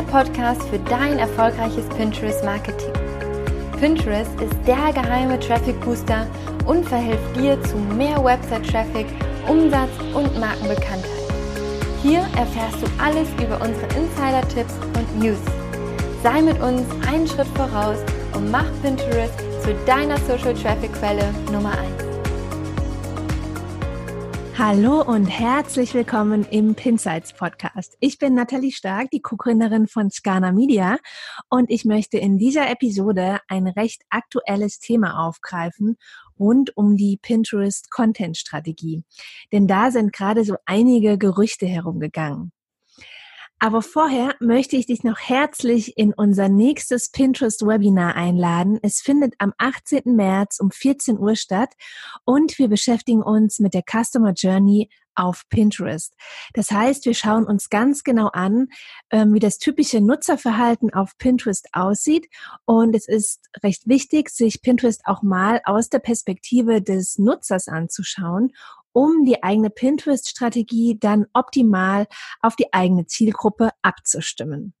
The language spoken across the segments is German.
der Podcast für dein erfolgreiches Pinterest-Marketing. Pinterest ist der geheime Traffic-Booster und verhilft dir zu mehr Website-Traffic, Umsatz und Markenbekanntheit. Hier erfährst du alles über unsere Insider-Tipps und News. Sei mit uns einen Schritt voraus und mach Pinterest zu deiner Social Traffic Quelle Nummer 1. Hallo und herzlich willkommen im Pinsights Podcast. Ich bin Nathalie Stark, die Co-Gründerin von Scana Media und ich möchte in dieser Episode ein recht aktuelles Thema aufgreifen rund um die Pinterest Content Strategie. Denn da sind gerade so einige Gerüchte herumgegangen. Aber vorher möchte ich dich noch herzlich in unser nächstes Pinterest-Webinar einladen. Es findet am 18. März um 14 Uhr statt und wir beschäftigen uns mit der Customer Journey auf Pinterest. Das heißt, wir schauen uns ganz genau an, ähm, wie das typische Nutzerverhalten auf Pinterest aussieht. Und es ist recht wichtig, sich Pinterest auch mal aus der Perspektive des Nutzers anzuschauen um die eigene Pinterest-Strategie dann optimal auf die eigene Zielgruppe abzustimmen.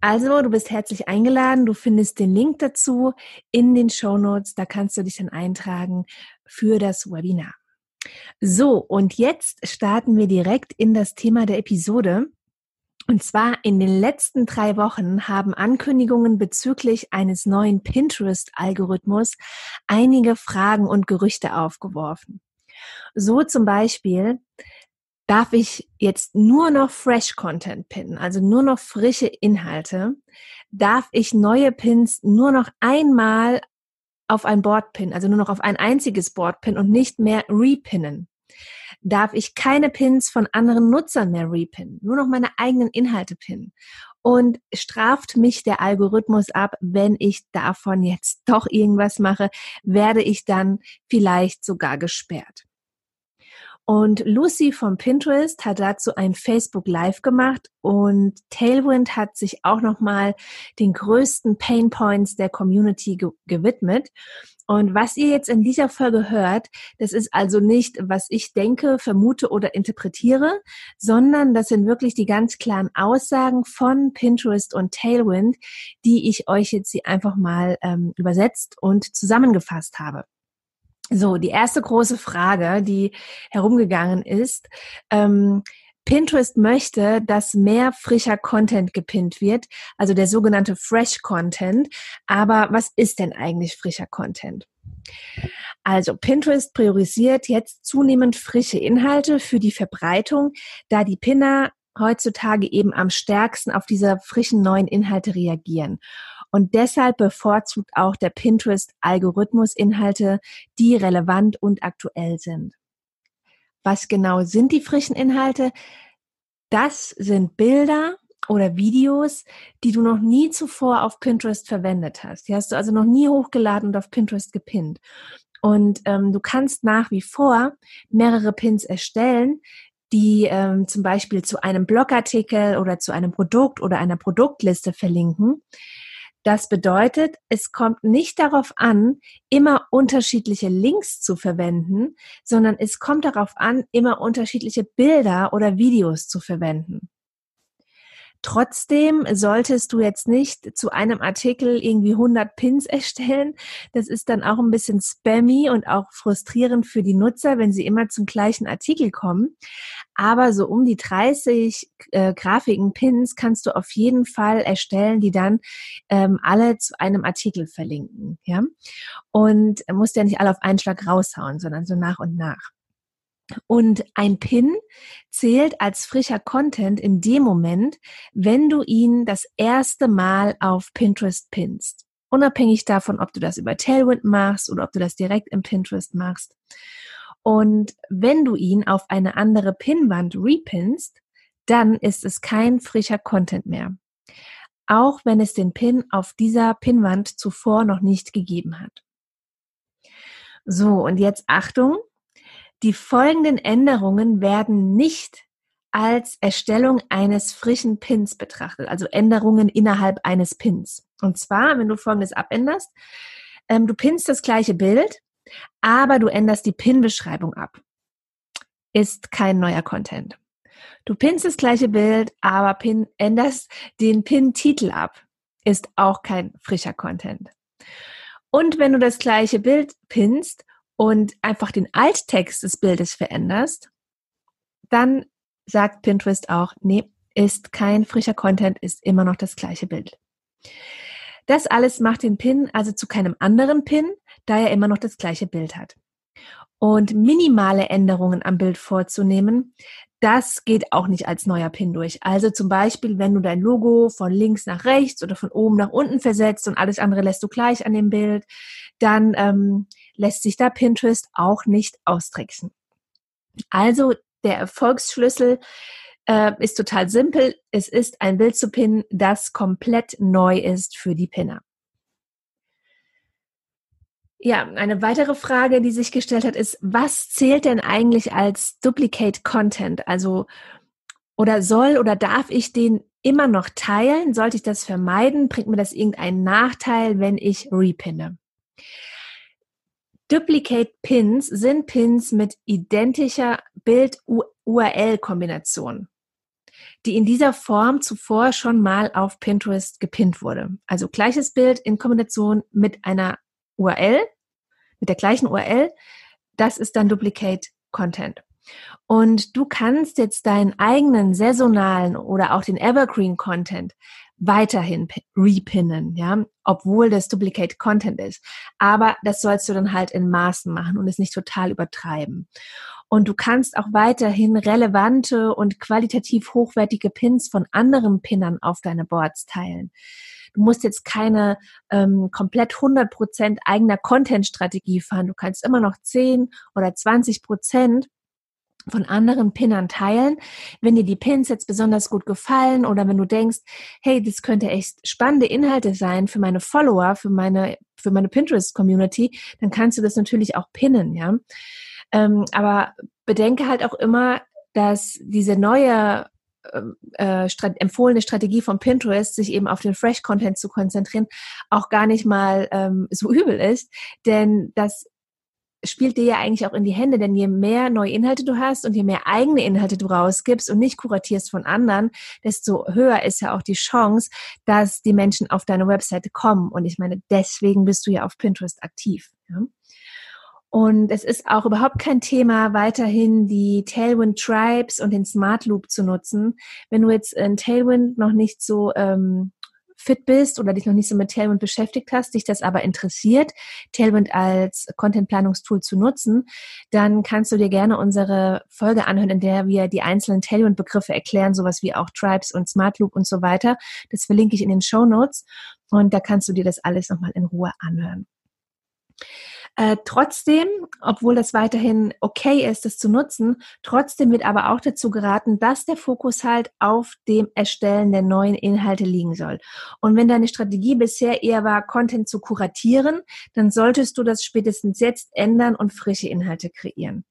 Also, du bist herzlich eingeladen. Du findest den Link dazu in den Show Notes. Da kannst du dich dann eintragen für das Webinar. So, und jetzt starten wir direkt in das Thema der Episode. Und zwar in den letzten drei Wochen haben Ankündigungen bezüglich eines neuen Pinterest-Algorithmus einige Fragen und Gerüchte aufgeworfen. So zum Beispiel darf ich jetzt nur noch Fresh Content pinnen, also nur noch frische Inhalte, darf ich neue Pins nur noch einmal auf ein Board pinnen, also nur noch auf ein einziges Board pinnen und nicht mehr repinnen. Darf ich keine Pins von anderen Nutzern mehr repinnen, nur noch meine eigenen Inhalte pinnen. Und straft mich der Algorithmus ab, wenn ich davon jetzt doch irgendwas mache, werde ich dann vielleicht sogar gesperrt. Und Lucy vom Pinterest hat dazu ein Facebook Live gemacht und Tailwind hat sich auch nochmal den größten Pain Points der Community ge gewidmet. Und was ihr jetzt in dieser Folge hört, das ist also nicht, was ich denke, vermute oder interpretiere, sondern das sind wirklich die ganz klaren Aussagen von Pinterest und Tailwind, die ich euch jetzt hier einfach mal ähm, übersetzt und zusammengefasst habe. So, die erste große Frage, die herumgegangen ist, ähm, Pinterest möchte, dass mehr frischer Content gepinnt wird, also der sogenannte Fresh Content. Aber was ist denn eigentlich frischer Content? Also Pinterest priorisiert jetzt zunehmend frische Inhalte für die Verbreitung, da die Pinner heutzutage eben am stärksten auf diese frischen neuen Inhalte reagieren. Und deshalb bevorzugt auch der Pinterest-Algorithmus Inhalte, die relevant und aktuell sind. Was genau sind die frischen Inhalte? Das sind Bilder oder Videos, die du noch nie zuvor auf Pinterest verwendet hast. Die hast du also noch nie hochgeladen und auf Pinterest gepinnt. Und ähm, du kannst nach wie vor mehrere Pins erstellen, die ähm, zum Beispiel zu einem Blogartikel oder zu einem Produkt oder einer Produktliste verlinken. Das bedeutet, es kommt nicht darauf an, immer unterschiedliche Links zu verwenden, sondern es kommt darauf an, immer unterschiedliche Bilder oder Videos zu verwenden. Trotzdem solltest du jetzt nicht zu einem Artikel irgendwie 100 Pins erstellen. Das ist dann auch ein bisschen spammy und auch frustrierend für die Nutzer, wenn sie immer zum gleichen Artikel kommen. Aber so um die 30 äh, Grafiken, Pins kannst du auf jeden Fall erstellen, die dann ähm, alle zu einem Artikel verlinken. Ja? Und musst ja nicht alle auf einen Schlag raushauen, sondern so nach und nach. Und ein Pin zählt als frischer Content in dem Moment, wenn du ihn das erste Mal auf Pinterest pinst. Unabhängig davon, ob du das über Tailwind machst oder ob du das direkt im Pinterest machst. Und wenn du ihn auf eine andere Pinwand repinst, dann ist es kein frischer Content mehr. Auch wenn es den Pin auf dieser Pinwand zuvor noch nicht gegeben hat. So, und jetzt Achtung, die folgenden Änderungen werden nicht als Erstellung eines frischen Pins betrachtet, also Änderungen innerhalb eines Pins. Und zwar, wenn du folgendes abänderst, ähm, du pinst das gleiche Bild, aber du änderst die Pin-Beschreibung ab. Ist kein neuer Content. Du pinnst das gleiche Bild, aber pin, änderst den Pin-Titel ab. Ist auch kein frischer Content. Und wenn du das gleiche Bild pinnst und einfach den Alttext des Bildes veränderst, dann sagt Pinterest auch, nee, ist kein frischer Content, ist immer noch das gleiche Bild. Das alles macht den Pin also zu keinem anderen Pin, da er immer noch das gleiche Bild hat. Und minimale Änderungen am Bild vorzunehmen, das geht auch nicht als neuer Pin durch. Also zum Beispiel, wenn du dein Logo von links nach rechts oder von oben nach unten versetzt und alles andere lässt du gleich an dem Bild, dann ähm, lässt sich da Pinterest auch nicht austricksen. Also der Erfolgsschlüssel äh, ist total simpel. Es ist ein Bild zu pinnen, das komplett neu ist für die Pinner. Ja, eine weitere Frage, die sich gestellt hat, ist, was zählt denn eigentlich als Duplicate Content? Also, oder soll oder darf ich den immer noch teilen? Sollte ich das vermeiden? Bringt mir das irgendeinen Nachteil, wenn ich repinne? Duplicate Pins sind Pins mit identischer Bild-URL-Kombination, die in dieser Form zuvor schon mal auf Pinterest gepinnt wurde. Also gleiches Bild in Kombination mit einer URL, mit der gleichen URL, das ist dann Duplicate Content. Und du kannst jetzt deinen eigenen saisonalen oder auch den Evergreen Content weiterhin repinnen, ja, obwohl das Duplicate Content ist. Aber das sollst du dann halt in Maßen machen und es nicht total übertreiben. Und du kannst auch weiterhin relevante und qualitativ hochwertige Pins von anderen Pinnern auf deine Boards teilen. Du musst jetzt keine ähm, komplett 100% eigener Content-Strategie fahren. Du kannst immer noch 10 oder 20 Prozent von anderen Pinnern teilen. Wenn dir die Pins jetzt besonders gut gefallen oder wenn du denkst, hey, das könnte echt spannende Inhalte sein für meine Follower, für meine, für meine Pinterest-Community, dann kannst du das natürlich auch pinnen, ja. Ähm, aber bedenke halt auch immer, dass diese neue ähm, äh, empfohlene Strategie von Pinterest, sich eben auf den Fresh-Content zu konzentrieren, auch gar nicht mal ähm, so übel ist. Denn das spielt dir ja eigentlich auch in die Hände, denn je mehr neue Inhalte du hast und je mehr eigene Inhalte du rausgibst und nicht kuratierst von anderen, desto höher ist ja auch die Chance, dass die Menschen auf deine Webseite kommen. Und ich meine, deswegen bist du ja auf Pinterest aktiv. Ja? Und es ist auch überhaupt kein Thema, weiterhin die Tailwind Tribes und den Smart Loop zu nutzen. Wenn du jetzt in Tailwind noch nicht so ähm, fit bist oder dich noch nicht so mit Tailwind beschäftigt hast, dich das aber interessiert, Tailwind als Content-Planungstool zu nutzen, dann kannst du dir gerne unsere Folge anhören, in der wir die einzelnen Tailwind-Begriffe erklären, sowas wie auch Tribes und Smart Loop und so weiter. Das verlinke ich in den Show Notes und da kannst du dir das alles nochmal in Ruhe anhören. Äh, trotzdem, obwohl das weiterhin okay ist, das zu nutzen, trotzdem wird aber auch dazu geraten, dass der Fokus halt auf dem Erstellen der neuen Inhalte liegen soll. Und wenn deine Strategie bisher eher war, Content zu kuratieren, dann solltest du das spätestens jetzt ändern und frische Inhalte kreieren.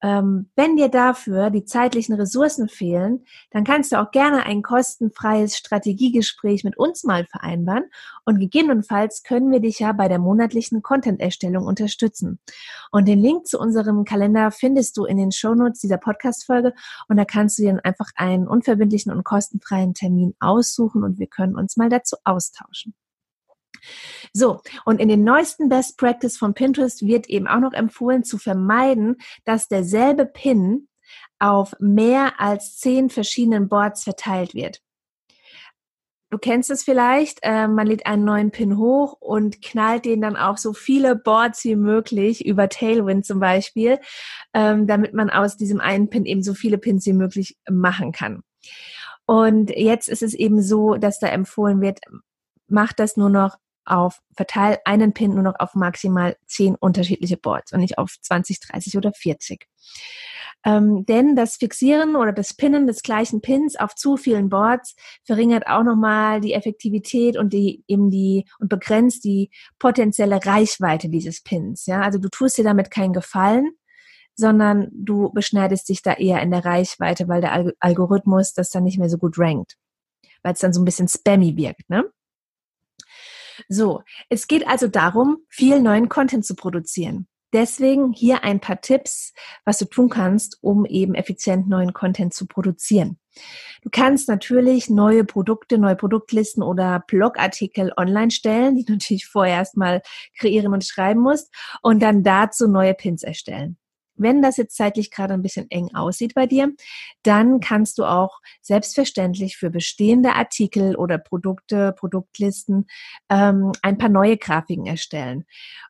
Ähm, wenn dir dafür die zeitlichen Ressourcen fehlen, dann kannst du auch gerne ein kostenfreies Strategiegespräch mit uns mal vereinbaren und gegebenenfalls können wir dich ja bei der monatlichen Content-Erstellung unterstützen. Und den Link zu unserem Kalender findest du in den Shownotes dieser Podcast-Folge und da kannst du dir dann einfach einen unverbindlichen und kostenfreien Termin aussuchen und wir können uns mal dazu austauschen. So, und in den neuesten Best Practice von Pinterest wird eben auch noch empfohlen zu vermeiden, dass derselbe Pin auf mehr als zehn verschiedenen Boards verteilt wird. Du kennst es vielleicht, äh, man lädt einen neuen Pin hoch und knallt den dann auf so viele Boards wie möglich, über Tailwind zum Beispiel, ähm, damit man aus diesem einen Pin eben so viele Pins wie möglich machen kann. Und jetzt ist es eben so, dass da empfohlen wird, macht das nur noch auf, verteile einen Pin nur noch auf maximal zehn unterschiedliche Boards und nicht auf 20, 30 oder 40. Ähm, denn das Fixieren oder das Pinnen des gleichen Pins auf zu vielen Boards verringert auch nochmal die Effektivität und die eben die und begrenzt die potenzielle Reichweite dieses Pins. Ja, also du tust dir damit keinen Gefallen, sondern du beschneidest dich da eher in der Reichweite, weil der Algorithmus das dann nicht mehr so gut rankt, weil es dann so ein bisschen spammy wirkt, ne? So, es geht also darum, viel neuen Content zu produzieren. Deswegen hier ein paar Tipps, was du tun kannst, um eben effizient neuen Content zu produzieren. Du kannst natürlich neue Produkte, neue Produktlisten oder Blogartikel online stellen, die du natürlich vorher erstmal kreieren und schreiben musst und dann dazu neue Pins erstellen. Wenn das jetzt zeitlich gerade ein bisschen eng aussieht bei dir, dann kannst du auch selbstverständlich für bestehende Artikel oder Produkte, Produktlisten ähm, ein paar neue Grafiken erstellen.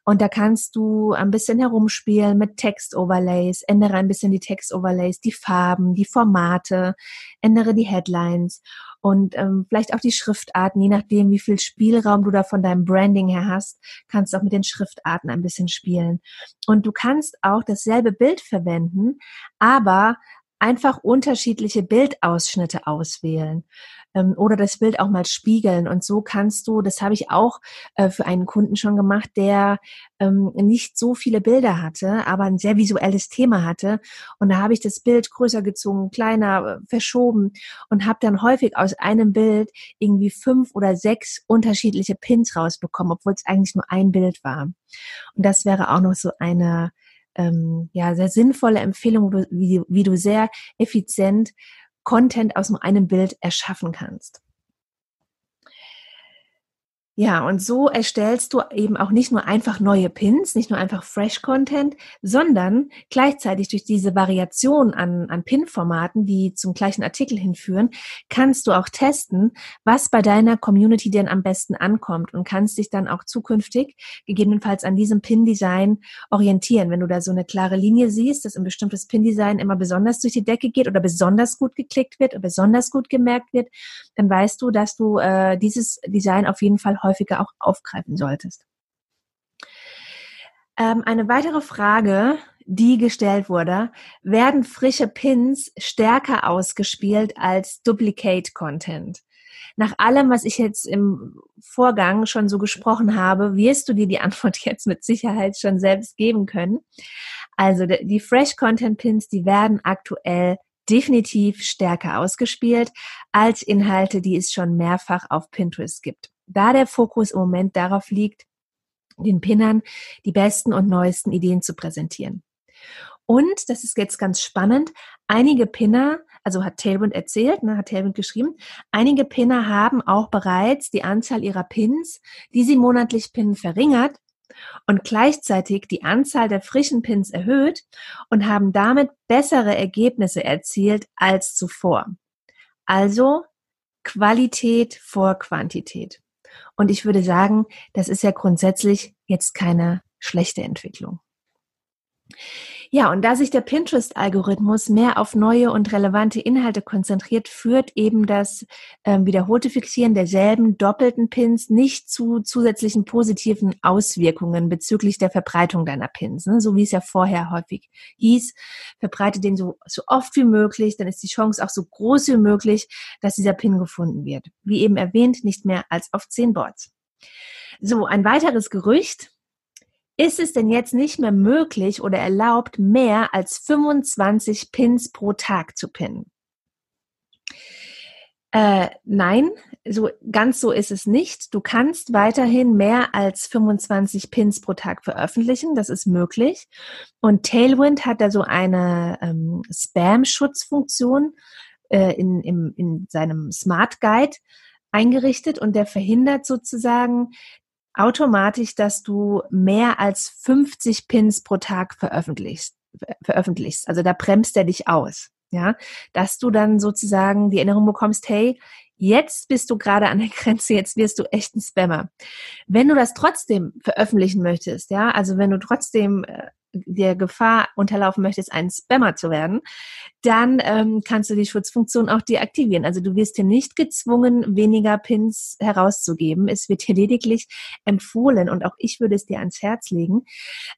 Und da kannst du ein bisschen herumspielen mit Text-Overlays, ändere ein bisschen die Text-Overlays, die Farben, die Formate, ändere die Headlines und ähm, vielleicht auch die Schriftarten, je nachdem, wie viel Spielraum du da von deinem Branding her hast, kannst du auch mit den Schriftarten ein bisschen spielen. Und du kannst auch dasselbe Bild verwenden, aber einfach unterschiedliche Bildausschnitte auswählen ähm, oder das Bild auch mal spiegeln. Und so kannst du, das habe ich auch äh, für einen Kunden schon gemacht, der ähm, nicht so viele Bilder hatte, aber ein sehr visuelles Thema hatte. Und da habe ich das Bild größer gezogen, kleiner, verschoben und habe dann häufig aus einem Bild irgendwie fünf oder sechs unterschiedliche Pins rausbekommen, obwohl es eigentlich nur ein Bild war. Und das wäre auch noch so eine ähm, ja, sehr sinnvolle Empfehlung, wie, wie du sehr effizient Content aus einem Bild erschaffen kannst. Ja, und so erstellst du eben auch nicht nur einfach neue Pins, nicht nur einfach Fresh Content, sondern gleichzeitig durch diese Variation an, an Pin-Formaten, die zum gleichen Artikel hinführen, kannst du auch testen, was bei deiner Community denn am besten ankommt und kannst dich dann auch zukünftig gegebenenfalls an diesem Pin-Design orientieren. Wenn du da so eine klare Linie siehst, dass ein bestimmtes Pin-Design immer besonders durch die Decke geht oder besonders gut geklickt wird oder besonders gut gemerkt wird, dann weißt du, dass du äh, dieses Design auf jeden Fall häufiger auch aufgreifen solltest. Ähm, eine weitere Frage, die gestellt wurde, werden frische Pins stärker ausgespielt als Duplicate Content? Nach allem, was ich jetzt im Vorgang schon so gesprochen habe, wirst du dir die Antwort jetzt mit Sicherheit schon selbst geben können. Also die Fresh Content Pins, die werden aktuell definitiv stärker ausgespielt als Inhalte, die es schon mehrfach auf Pinterest gibt da der Fokus im Moment darauf liegt, den Pinnern die besten und neuesten Ideen zu präsentieren. Und, das ist jetzt ganz spannend, einige Pinner, also hat Tailwind erzählt, ne, hat Tailwind geschrieben, einige Pinner haben auch bereits die Anzahl ihrer Pins, die sie monatlich pinnen, verringert und gleichzeitig die Anzahl der frischen Pins erhöht und haben damit bessere Ergebnisse erzielt als zuvor. Also Qualität vor Quantität. Und ich würde sagen, das ist ja grundsätzlich jetzt keine schlechte Entwicklung. Ja, und da sich der Pinterest-Algorithmus mehr auf neue und relevante Inhalte konzentriert, führt eben das äh, wiederholte Fixieren derselben doppelten Pins nicht zu zusätzlichen positiven Auswirkungen bezüglich der Verbreitung deiner Pins. Ne? So wie es ja vorher häufig hieß, verbreite den so, so oft wie möglich, dann ist die Chance auch so groß wie möglich, dass dieser Pin gefunden wird. Wie eben erwähnt, nicht mehr als auf zehn Boards. So, ein weiteres Gerücht, ist es denn jetzt nicht mehr möglich oder erlaubt, mehr als 25 Pins pro Tag zu pinnen? Äh, nein, so ganz so ist es nicht. Du kannst weiterhin mehr als 25 Pins pro Tag veröffentlichen. Das ist möglich. Und Tailwind hat da so eine ähm, Spam-Schutzfunktion äh, in, in, in seinem Smart Guide eingerichtet und der verhindert sozusagen, automatisch, dass du mehr als 50 Pins pro Tag veröffentlichst. veröffentlichst. Also da bremst er dich aus. Ja, dass du dann sozusagen die Erinnerung bekommst, hey, jetzt bist du gerade an der Grenze, jetzt wirst du echt ein Spammer. Wenn du das trotzdem veröffentlichen möchtest, ja, also wenn du trotzdem äh, der Gefahr unterlaufen möchtest, ein Spammer zu werden, dann ähm, kannst du die Schutzfunktion auch deaktivieren. Also du wirst hier nicht gezwungen, weniger Pins herauszugeben. Es wird hier lediglich empfohlen und auch ich würde es dir ans Herz legen.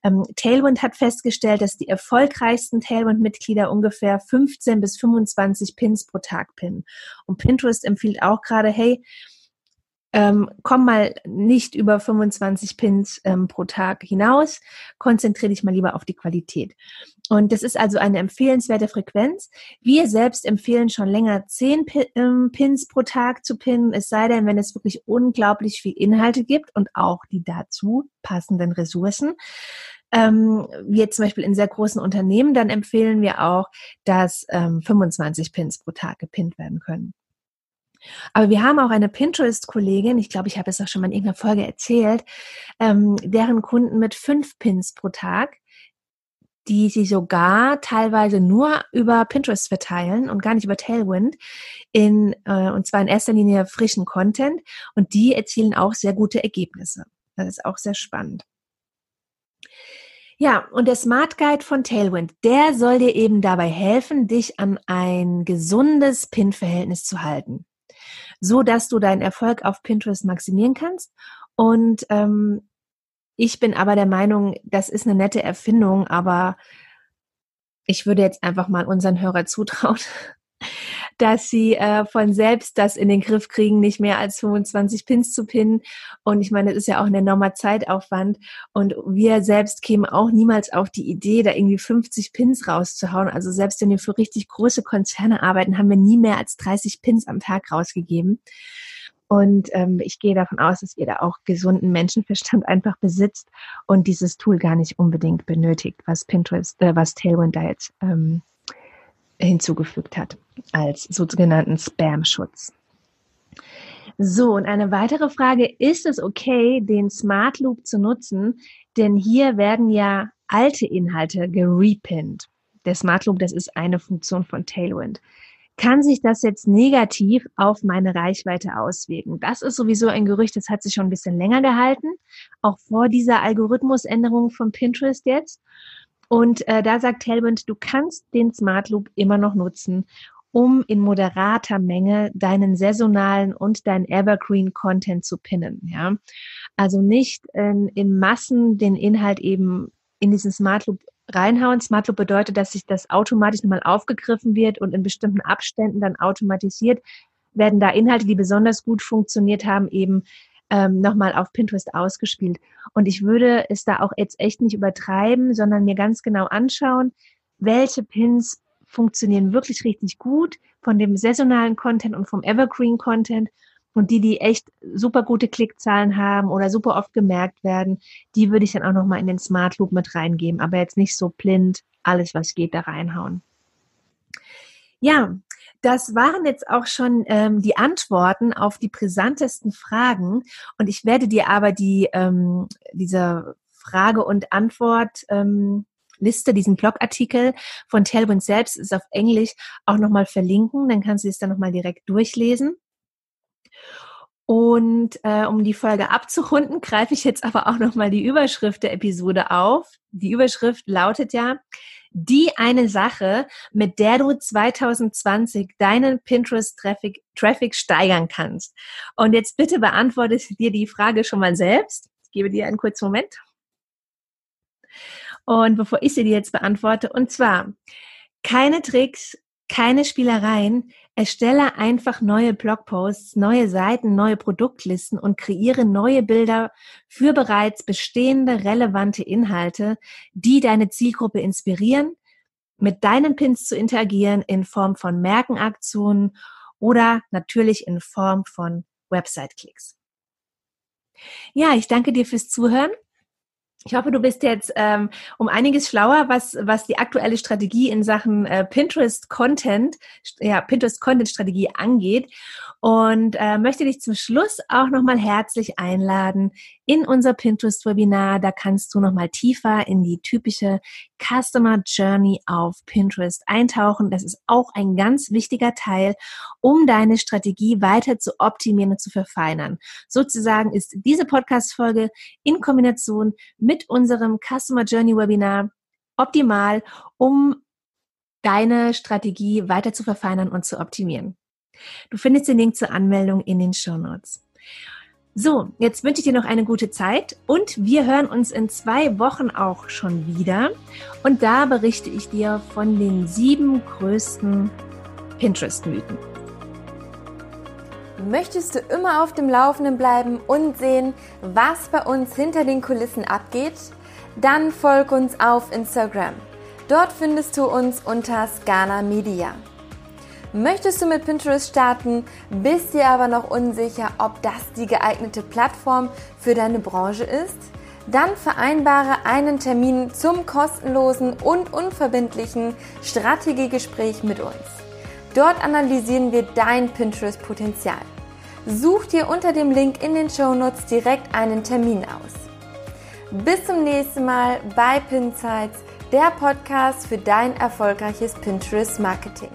Ähm, Tailwind hat festgestellt, dass die erfolgreichsten Tailwind-Mitglieder ungefähr 15 bis 25 Pins pro Tag pinnen. Und Pinterest empfiehlt auch gerade, hey, ähm, komm mal nicht über 25 Pins ähm, pro Tag hinaus, konzentriere dich mal lieber auf die Qualität. Und das ist also eine empfehlenswerte Frequenz. Wir selbst empfehlen schon länger 10 ähm, Pins pro Tag zu pinnen, es sei denn, wenn es wirklich unglaublich viel Inhalte gibt und auch die dazu passenden Ressourcen. Ähm, wie zum Beispiel in sehr großen Unternehmen, dann empfehlen wir auch, dass ähm, 25 Pins pro Tag gepinnt werden können. Aber wir haben auch eine Pinterest-Kollegin, ich glaube, ich habe es auch schon mal in irgendeiner Folge erzählt, ähm, deren Kunden mit fünf Pins pro Tag, die sie sogar teilweise nur über Pinterest verteilen und gar nicht über Tailwind, in, äh, und zwar in erster Linie frischen Content und die erzielen auch sehr gute Ergebnisse. Das ist auch sehr spannend. Ja, und der Smart Guide von Tailwind, der soll dir eben dabei helfen, dich an ein gesundes Pin-Verhältnis zu halten so dass du deinen Erfolg auf Pinterest maximieren kannst. Und ähm, ich bin aber der Meinung, das ist eine nette Erfindung, aber ich würde jetzt einfach mal unseren Hörer zutrauen, dass sie äh, von selbst das in den Griff kriegen, nicht mehr als 25 Pins zu pinnen. Und ich meine, das ist ja auch ein enormer Zeitaufwand. Und wir selbst kämen auch niemals auf die Idee, da irgendwie 50 Pins rauszuhauen. Also selbst wenn wir für richtig große Konzerne arbeiten, haben wir nie mehr als 30 Pins am Tag rausgegeben. Und ähm, ich gehe davon aus, dass ihr da auch gesunden Menschenverstand einfach besitzt und dieses Tool gar nicht unbedingt benötigt, was Pinterest, äh, was Tailwind da jetzt ähm, hinzugefügt hat als sogenannten Spam-Schutz. So, und eine weitere Frage, ist es okay, den Smart Loop zu nutzen? Denn hier werden ja alte Inhalte gerepinnt. Der Smart Loop, das ist eine Funktion von Tailwind. Kann sich das jetzt negativ auf meine Reichweite auswirken? Das ist sowieso ein Gerücht, das hat sich schon ein bisschen länger gehalten, auch vor dieser Algorithmusänderung von Pinterest jetzt. Und äh, da sagt Tailwind, du kannst den Smart Loop immer noch nutzen, um in moderater Menge deinen saisonalen und deinen Evergreen Content zu pinnen. Ja, also nicht in, in Massen den Inhalt eben in diesen Smart Loop reinhauen. Smart Loop bedeutet, dass sich das automatisch nochmal aufgegriffen wird und in bestimmten Abständen dann automatisiert werden da Inhalte, die besonders gut funktioniert haben, eben ähm, nochmal auf Pinterest ausgespielt. Und ich würde es da auch jetzt echt nicht übertreiben, sondern mir ganz genau anschauen, welche Pins funktionieren wirklich richtig gut von dem saisonalen Content und vom Evergreen Content. Und die, die echt super gute Klickzahlen haben oder super oft gemerkt werden, die würde ich dann auch nochmal in den Smart Loop mit reingeben. Aber jetzt nicht so blind alles, was geht, da reinhauen. Ja, das waren jetzt auch schon ähm, die Antworten auf die brisantesten Fragen. Und ich werde dir aber die, ähm, diese Frage- und Antwort ähm, Liste, diesen Blogartikel von Tailwind selbst ist auf Englisch auch nochmal verlinken. Dann kannst du es dann nochmal direkt durchlesen. Und äh, um die Folge abzurunden, greife ich jetzt aber auch nochmal die Überschrift der Episode auf. Die Überschrift lautet ja, die eine Sache, mit der du 2020 deinen Pinterest-Traffic Traffic steigern kannst. Und jetzt bitte beantworte dir die Frage schon mal selbst. Ich gebe dir einen kurzen Moment. Und bevor ich sie dir jetzt beantworte, und zwar keine Tricks, keine Spielereien, erstelle einfach neue Blogposts, neue Seiten, neue Produktlisten und kreiere neue Bilder für bereits bestehende relevante Inhalte, die deine Zielgruppe inspirieren, mit deinen Pins zu interagieren in Form von Merkenaktionen oder natürlich in Form von Website-Klicks. Ja, ich danke dir fürs Zuhören. Ich hoffe, du bist jetzt ähm, um einiges schlauer, was, was die aktuelle Strategie in Sachen äh, Pinterest Content, ja, Pinterest Content Strategie angeht und äh, möchte dich zum Schluss auch nochmal herzlich einladen in unser Pinterest-Webinar. Da kannst du nochmal tiefer in die typische Customer Journey auf Pinterest eintauchen. Das ist auch ein ganz wichtiger Teil, um deine Strategie weiter zu optimieren und zu verfeinern. Sozusagen ist diese Podcast-Folge in Kombination mit unserem Customer Journey Webinar optimal, um deine Strategie weiter zu verfeinern und zu optimieren. Du findest den Link zur Anmeldung in den Show Notes. So, jetzt wünsche ich dir noch eine gute Zeit und wir hören uns in zwei Wochen auch schon wieder. Und da berichte ich dir von den sieben größten Pinterest-Mythen. Möchtest du immer auf dem Laufenden bleiben und sehen, was bei uns hinter den Kulissen abgeht? Dann folg uns auf Instagram. Dort findest du uns unter Scana Media. Möchtest du mit Pinterest starten, bist dir aber noch unsicher, ob das die geeignete Plattform für deine Branche ist? Dann vereinbare einen Termin zum kostenlosen und unverbindlichen Strategiegespräch mit uns. Dort analysieren wir dein Pinterest-Potenzial. Such dir unter dem Link in den Shownotes direkt einen Termin aus. Bis zum nächsten Mal bei Pinsights, der Podcast für dein erfolgreiches Pinterest-Marketing.